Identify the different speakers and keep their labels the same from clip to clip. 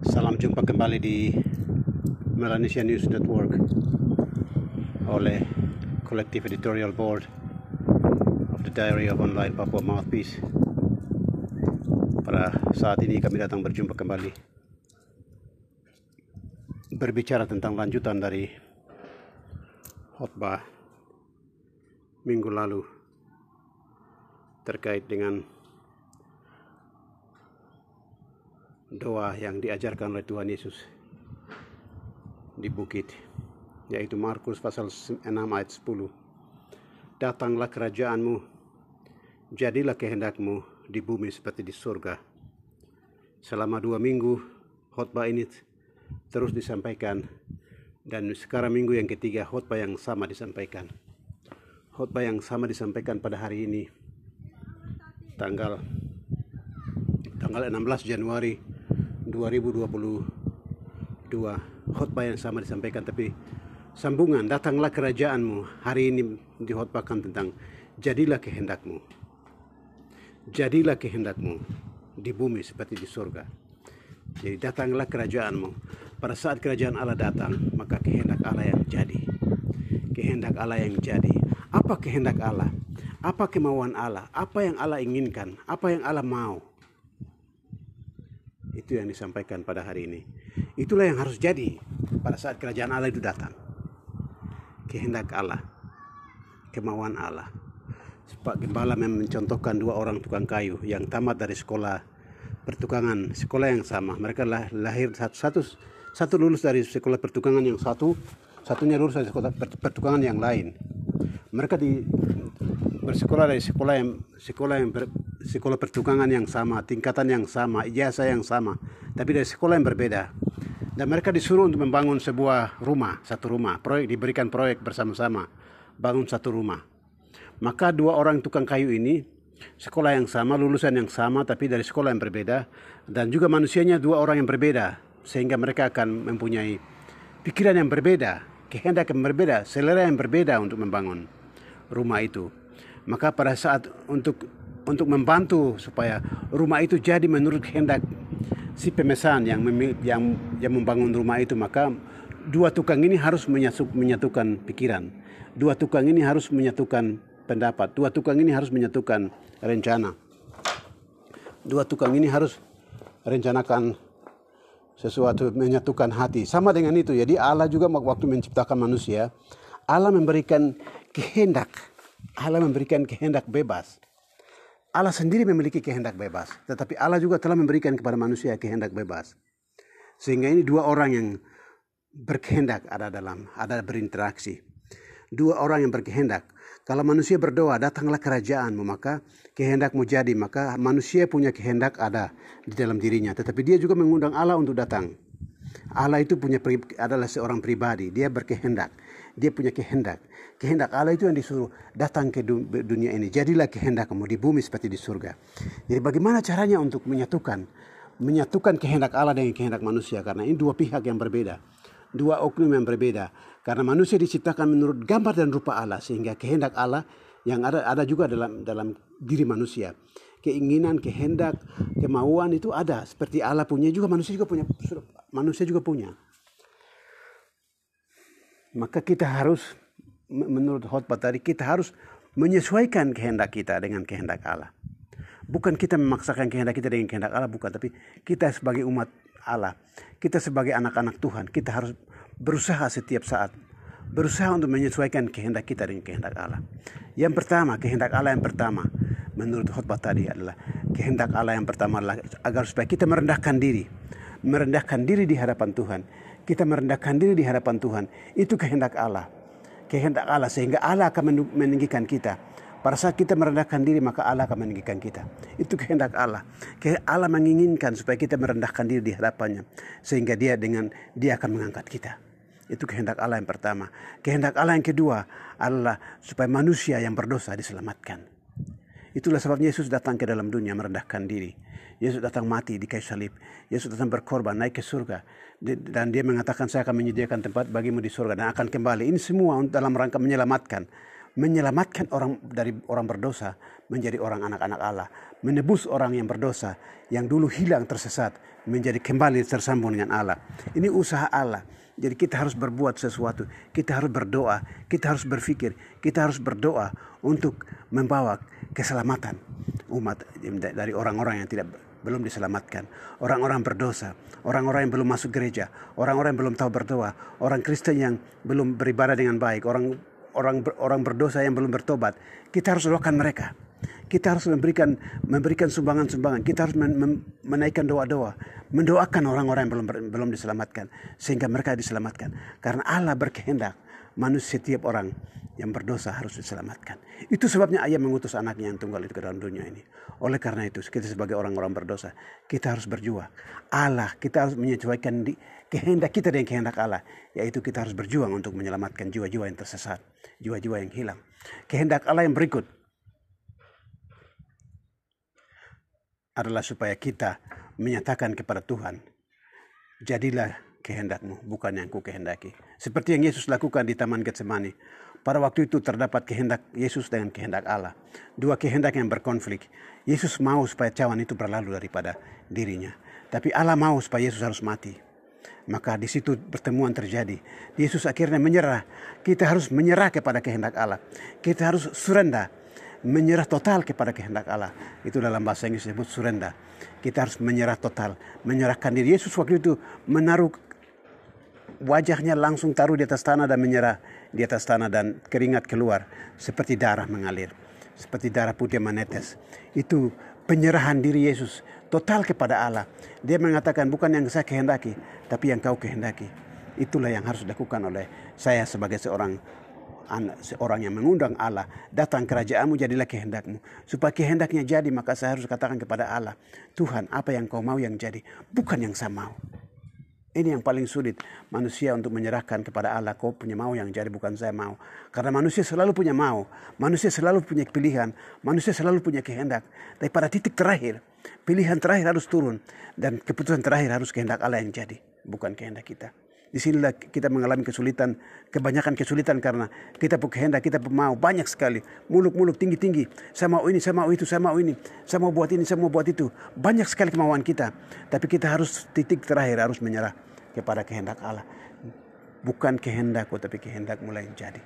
Speaker 1: Salam jumpa kembali di Melanesia News Network oleh Collective Editorial Board of the Diary of Online Papua Mouthpiece. Pada saat ini kami datang berjumpa kembali berbicara tentang lanjutan dari khotbah minggu lalu terkait dengan doa yang diajarkan oleh Tuhan Yesus di bukit yaitu Markus pasal 6 ayat 10 Datanglah kerajaanmu jadilah kehendakmu di bumi seperti di surga. Selama dua minggu khotbah ini terus disampaikan dan sekarang minggu yang ketiga khotbah yang sama disampaikan. Khotbah yang sama disampaikan pada hari ini tanggal tanggal 16 Januari 2022 khotbah yang sama disampaikan tapi sambungan datanglah kerajaanmu. Hari ini dihotbahkan tentang jadilah kehendakmu. Jadilah kehendakmu di bumi seperti di surga. Jadi datanglah kerajaanmu. Pada saat kerajaan Allah datang maka kehendak Allah yang jadi. Kehendak Allah yang jadi. Apa kehendak Allah? Apa kemauan Allah? Apa yang Allah inginkan? Apa yang Allah mau itu yang disampaikan pada hari ini. Itulah yang harus jadi pada saat kerajaan Allah itu datang. Kehendak Allah, kemauan Allah. Pak Gembala memang mencontohkan dua orang tukang kayu yang tamat dari sekolah pertukangan, sekolah yang sama. Mereka lah, lahir satu, satu, satu lulus dari sekolah pertukangan yang satu, satunya lulus dari sekolah pertukangan yang lain. Mereka di bersekolah dari sekolah yang sekolah yang ber, sekolah pertukangan yang sama, tingkatan yang sama, ijazah yang sama, tapi dari sekolah yang berbeda. Dan mereka disuruh untuk membangun sebuah rumah, satu rumah. Proyek diberikan proyek bersama-sama, bangun satu rumah. Maka dua orang tukang kayu ini sekolah yang sama, lulusan yang sama, tapi dari sekolah yang berbeda, dan juga manusianya dua orang yang berbeda, sehingga mereka akan mempunyai pikiran yang berbeda, kehendak yang berbeda, selera yang berbeda untuk membangun rumah itu. Maka pada saat untuk untuk membantu supaya rumah itu jadi menurut kehendak si pemesan yang yang yang membangun rumah itu maka dua tukang ini harus menyatu, menyatukan pikiran. Dua tukang ini harus menyatukan pendapat. Dua tukang ini harus menyatukan rencana. Dua tukang ini harus rencanakan sesuatu menyatukan hati. Sama dengan itu. Jadi Allah juga waktu menciptakan manusia, Allah memberikan kehendak Allah memberikan kehendak bebas. Allah sendiri memiliki kehendak bebas, tetapi Allah juga telah memberikan kepada manusia kehendak bebas. Sehingga ini dua orang yang berkehendak ada dalam, ada berinteraksi. Dua orang yang berkehendak. Kalau manusia berdoa, datanglah kerajaanmu, maka kehendakmu jadi, maka manusia punya kehendak ada di dalam dirinya. Tetapi dia juga mengundang Allah untuk datang. Allah itu punya adalah seorang pribadi, dia berkehendak dia punya kehendak. Kehendak Allah itu yang disuruh datang ke dunia ini. Jadilah kehendakmu di bumi seperti di surga. Jadi bagaimana caranya untuk menyatukan menyatukan kehendak Allah dengan kehendak manusia karena ini dua pihak yang berbeda. Dua oknum yang berbeda. Karena manusia diciptakan menurut gambar dan rupa Allah sehingga kehendak Allah yang ada ada juga dalam dalam diri manusia. Keinginan, kehendak, kemauan itu ada seperti Allah punya juga manusia juga punya manusia juga punya. Maka kita harus menurut khotbah tadi kita harus menyesuaikan kehendak kita dengan kehendak Allah. Bukan kita memaksakan kehendak kita dengan kehendak Allah, bukan. Tapi kita sebagai umat Allah, kita sebagai anak-anak Tuhan, kita harus berusaha setiap saat. Berusaha untuk menyesuaikan kehendak kita dengan kehendak Allah. Yang pertama, kehendak Allah yang pertama, menurut khotbah tadi adalah kehendak Allah yang pertama adalah agar supaya kita merendahkan diri. Merendahkan diri di hadapan Tuhan kita merendahkan diri di hadapan Tuhan. Itu kehendak Allah. Kehendak Allah sehingga Allah akan meninggikan kita. Pada saat kita merendahkan diri maka Allah akan meninggikan kita. Itu kehendak Allah. Allah menginginkan supaya kita merendahkan diri di hadapannya. Sehingga dia dengan dia akan mengangkat kita. Itu kehendak Allah yang pertama. Kehendak Allah yang kedua adalah supaya manusia yang berdosa diselamatkan. Itulah sebabnya Yesus datang ke dalam dunia merendahkan diri. Yesus datang mati di kayu salib. Yesus datang berkorban naik ke surga dan dia mengatakan saya akan menyediakan tempat bagimu di surga dan akan kembali. Ini semua dalam rangka menyelamatkan, menyelamatkan orang dari orang berdosa menjadi orang anak-anak Allah, menebus orang yang berdosa yang dulu hilang tersesat menjadi kembali tersambung dengan Allah. Ini usaha Allah. Jadi kita harus berbuat sesuatu, kita harus berdoa, kita harus berpikir, kita harus berdoa untuk membawa keselamatan umat dari orang-orang yang tidak belum diselamatkan, orang-orang berdosa, orang-orang yang belum masuk gereja, orang-orang yang belum tahu berdoa, orang Kristen yang belum beribadah dengan baik, orang orang orang berdosa yang belum bertobat. Kita harus doakan mereka. Kita harus memberikan memberikan sumbangan-sumbangan. Kita harus men, men, menaikkan doa-doa, mendoakan orang-orang yang belum belum diselamatkan sehingga mereka diselamatkan. Karena Allah berkehendak manusia setiap orang yang berdosa harus diselamatkan. Itu sebabnya ayah mengutus anaknya yang tunggal itu ke dalam dunia ini. Oleh karena itu, kita sebagai orang-orang berdosa, kita harus berjuang. Allah, kita harus menyesuaikan di, kehendak kita dengan kehendak Allah. Yaitu kita harus berjuang untuk menyelamatkan jiwa-jiwa yang tersesat, jiwa-jiwa yang hilang. Kehendak Allah yang berikut, adalah supaya kita menyatakan kepada Tuhan, jadilah kehendakmu, bukan yang ku kehendaki. Seperti yang Yesus lakukan di Taman Getsemani. Pada waktu itu terdapat kehendak Yesus dengan kehendak Allah. Dua kehendak yang berkonflik. Yesus mau supaya cawan itu berlalu daripada dirinya. Tapi Allah mau supaya Yesus harus mati. Maka di situ pertemuan terjadi. Yesus akhirnya menyerah. Kita harus menyerah kepada kehendak Allah. Kita harus surrender menyerah total kepada kehendak Allah. Itu dalam bahasa Inggris disebut surrender. Kita harus menyerah total, menyerahkan diri. Yesus waktu itu menaruh wajahnya langsung taruh di atas tanah dan menyerah di atas tanah dan keringat keluar seperti darah mengalir, seperti darah putih menetes. Itu penyerahan diri Yesus total kepada Allah. Dia mengatakan bukan yang saya kehendaki, tapi yang kau kehendaki. Itulah yang harus dilakukan oleh saya sebagai seorang seorang yang mengundang Allah datang kerajaanmu jadilah kehendakmu. Supaya kehendaknya jadi maka saya harus katakan kepada Allah Tuhan apa yang kau mau yang jadi bukan yang saya mau. Ini yang paling sulit manusia untuk menyerahkan kepada Allah kau punya mau yang jadi bukan saya mau. Karena manusia selalu punya mau manusia selalu punya pilihan manusia selalu punya kehendak. Tapi pada titik terakhir pilihan terakhir harus turun dan keputusan terakhir harus kehendak Allah yang jadi bukan kehendak kita di sinilah kita mengalami kesulitan, kebanyakan kesulitan karena kita pun kehendak, kita pun mau banyak sekali, muluk-muluk tinggi-tinggi. Saya mau ini, saya mau itu, saya mau ini, saya mau buat ini, saya mau buat itu. Banyak sekali kemauan kita, tapi kita harus titik terakhir harus menyerah kepada kehendak Allah. Bukan kehendakku, tapi kehendak mulai jadi.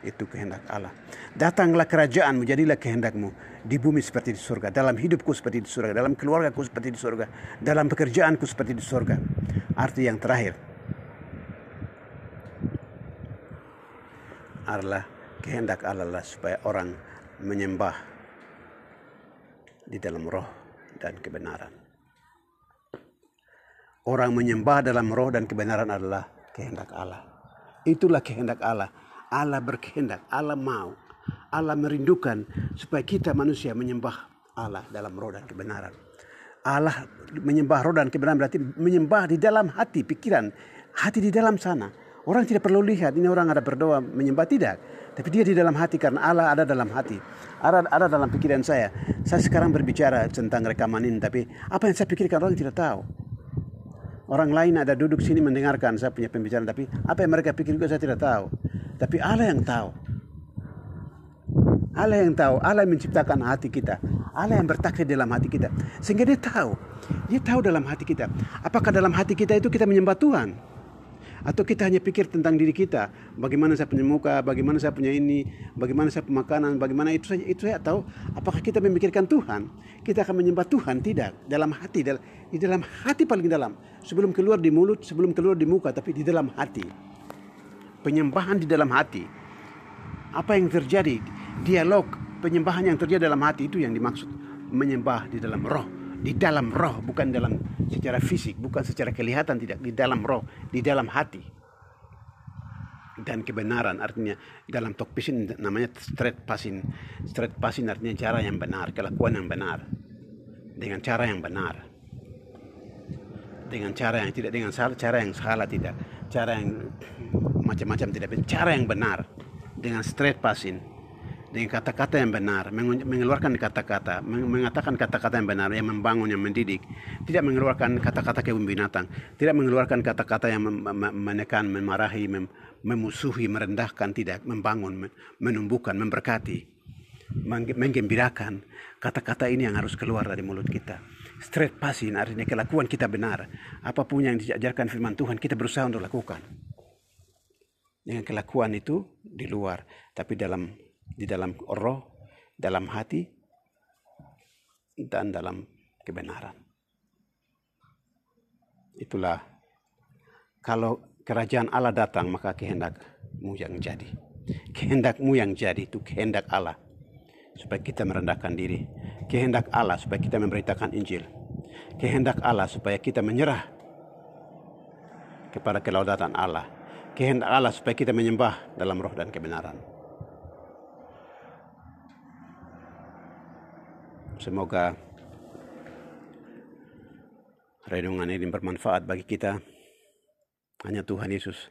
Speaker 1: Itu kehendak Allah. Datanglah kerajaanmu, jadilah kehendakmu di bumi seperti di surga, dalam hidupku seperti di surga, dalam keluargaku seperti di surga, dalam pekerjaanku seperti di surga. Arti yang terakhir, adalah kehendak Allah supaya orang menyembah di dalam roh dan kebenaran. Orang menyembah dalam roh dan kebenaran adalah kehendak Allah. Itulah kehendak Allah. Allah berkehendak, Allah mau, Allah merindukan supaya kita manusia menyembah Allah dalam roh dan kebenaran. Allah menyembah roh dan kebenaran berarti menyembah di dalam hati, pikiran, hati di dalam sana Orang tidak perlu lihat ini orang ada berdoa menyembah tidak. Tapi dia di dalam hati karena Allah ada dalam hati. Ada, ada dalam pikiran saya. Saya sekarang berbicara tentang rekaman ini. Tapi apa yang saya pikirkan orang tidak tahu. Orang lain ada duduk sini mendengarkan saya punya pembicaraan. Tapi apa yang mereka pikir juga saya tidak tahu. Tapi Allah yang tahu. Allah yang tahu. Allah yang menciptakan hati kita. Allah yang bertakdir dalam hati kita. Sehingga dia tahu. Dia tahu dalam hati kita. Apakah dalam hati kita itu kita menyembah Tuhan? Atau kita hanya pikir tentang diri kita, bagaimana saya punya muka, bagaimana saya punya ini, bagaimana saya punya makanan, bagaimana itu saja itu saya tahu. Apakah kita memikirkan Tuhan? Kita akan menyembah Tuhan tidak dalam hati, di dalam hati paling dalam. Sebelum keluar di mulut, sebelum keluar di muka, tapi di dalam hati. Penyembahan di dalam hati. Apa yang terjadi? Dialog penyembahan yang terjadi dalam hati itu yang dimaksud menyembah di dalam roh di dalam roh, bukan dalam secara fisik, bukan secara kelihatan tidak, di dalam roh, di dalam hati. Dan kebenaran artinya dalam tokpisin namanya straight passing. Straight passing artinya cara yang benar, kelakuan yang benar. Dengan cara yang benar. Dengan cara yang tidak dengan salah, cara yang salah tidak. Cara yang macam-macam tidak, cara yang benar. Dengan straight passing dengan kata-kata yang benar, mengeluarkan kata-kata, mengatakan kata-kata yang benar, yang membangun, yang mendidik, tidak mengeluarkan kata-kata kebun binatang, tidak mengeluarkan kata-kata yang menekan, memarahi, memusuhi, merendahkan, tidak membangun, menumbuhkan, memberkati, menggembirakan. Kata-kata ini yang harus keluar dari mulut kita. straight passing artinya kelakuan kita benar. Apa pun yang diajarkan firman Tuhan kita berusaha untuk lakukan. Dengan kelakuan itu di luar, tapi dalam di dalam roh, dalam hati, dan dalam kebenaran. Itulah kalau kerajaan Allah datang maka kehendakmu yang jadi. Kehendakmu yang jadi itu kehendak Allah supaya kita merendahkan diri. Kehendak Allah supaya kita memberitakan Injil. Kehendak Allah supaya kita menyerah kepada kelaudatan Allah. Kehendak Allah supaya kita menyembah dalam roh dan kebenaran. Semoga renungan ini bermanfaat bagi kita. Hanya Tuhan Yesus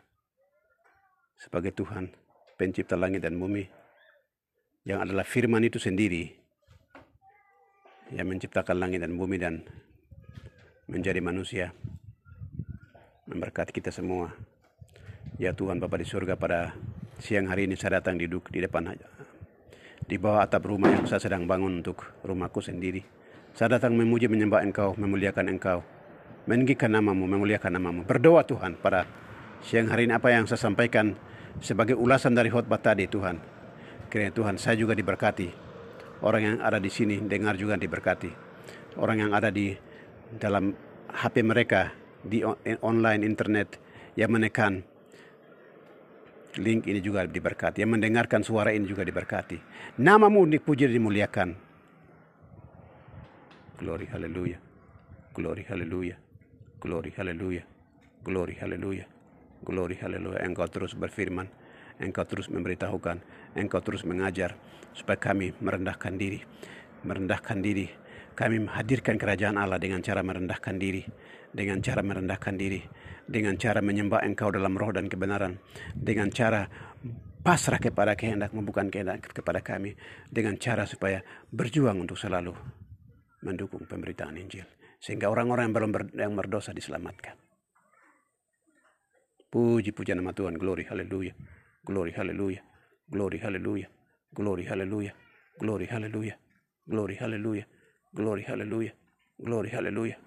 Speaker 1: sebagai Tuhan pencipta langit dan bumi yang adalah firman itu sendiri yang menciptakan langit dan bumi dan menjadi manusia memberkati kita semua ya Tuhan Bapa di surga pada siang hari ini saya datang duduk di depan di bawah atap rumah yang saya sedang bangun untuk rumahku sendiri saya datang memuji menyembah engkau memuliakan engkau meninggikan namamu memuliakan namamu berdoa Tuhan pada siang hari ini apa yang saya sampaikan sebagai ulasan dari khotbah tadi Tuhan Kiranya Tuhan saya juga diberkati. Orang yang ada di sini dengar juga diberkati. Orang yang ada di dalam HP mereka di online internet yang menekan link ini juga diberkati. Yang mendengarkan suara ini juga diberkati. Namamu dipuji dan dimuliakan. Glory haleluya. Glory haleluya. Glory haleluya. Glory haleluya. Glory haleluya. Engkau terus berfirman Engkau terus memberitahukan, Engkau terus mengajar supaya kami merendahkan diri, merendahkan diri. Kami menghadirkan kerajaan Allah dengan cara merendahkan diri, dengan cara merendahkan diri, dengan cara menyembah Engkau dalam roh dan kebenaran, dengan cara pasrah kepada kehendakmu bukan kehendak kepada kami, dengan cara supaya berjuang untuk selalu mendukung pemberitaan Injil sehingga orang-orang yang belum ber, yang berdosa diselamatkan. Puji puji nama Tuhan, glory, haleluya. Glory, hallelujah. Glory, hallelujah. Glory, hallelujah. Glory, hallelujah. Glory, hallelujah. Glory, hallelujah. Glory, hallelujah.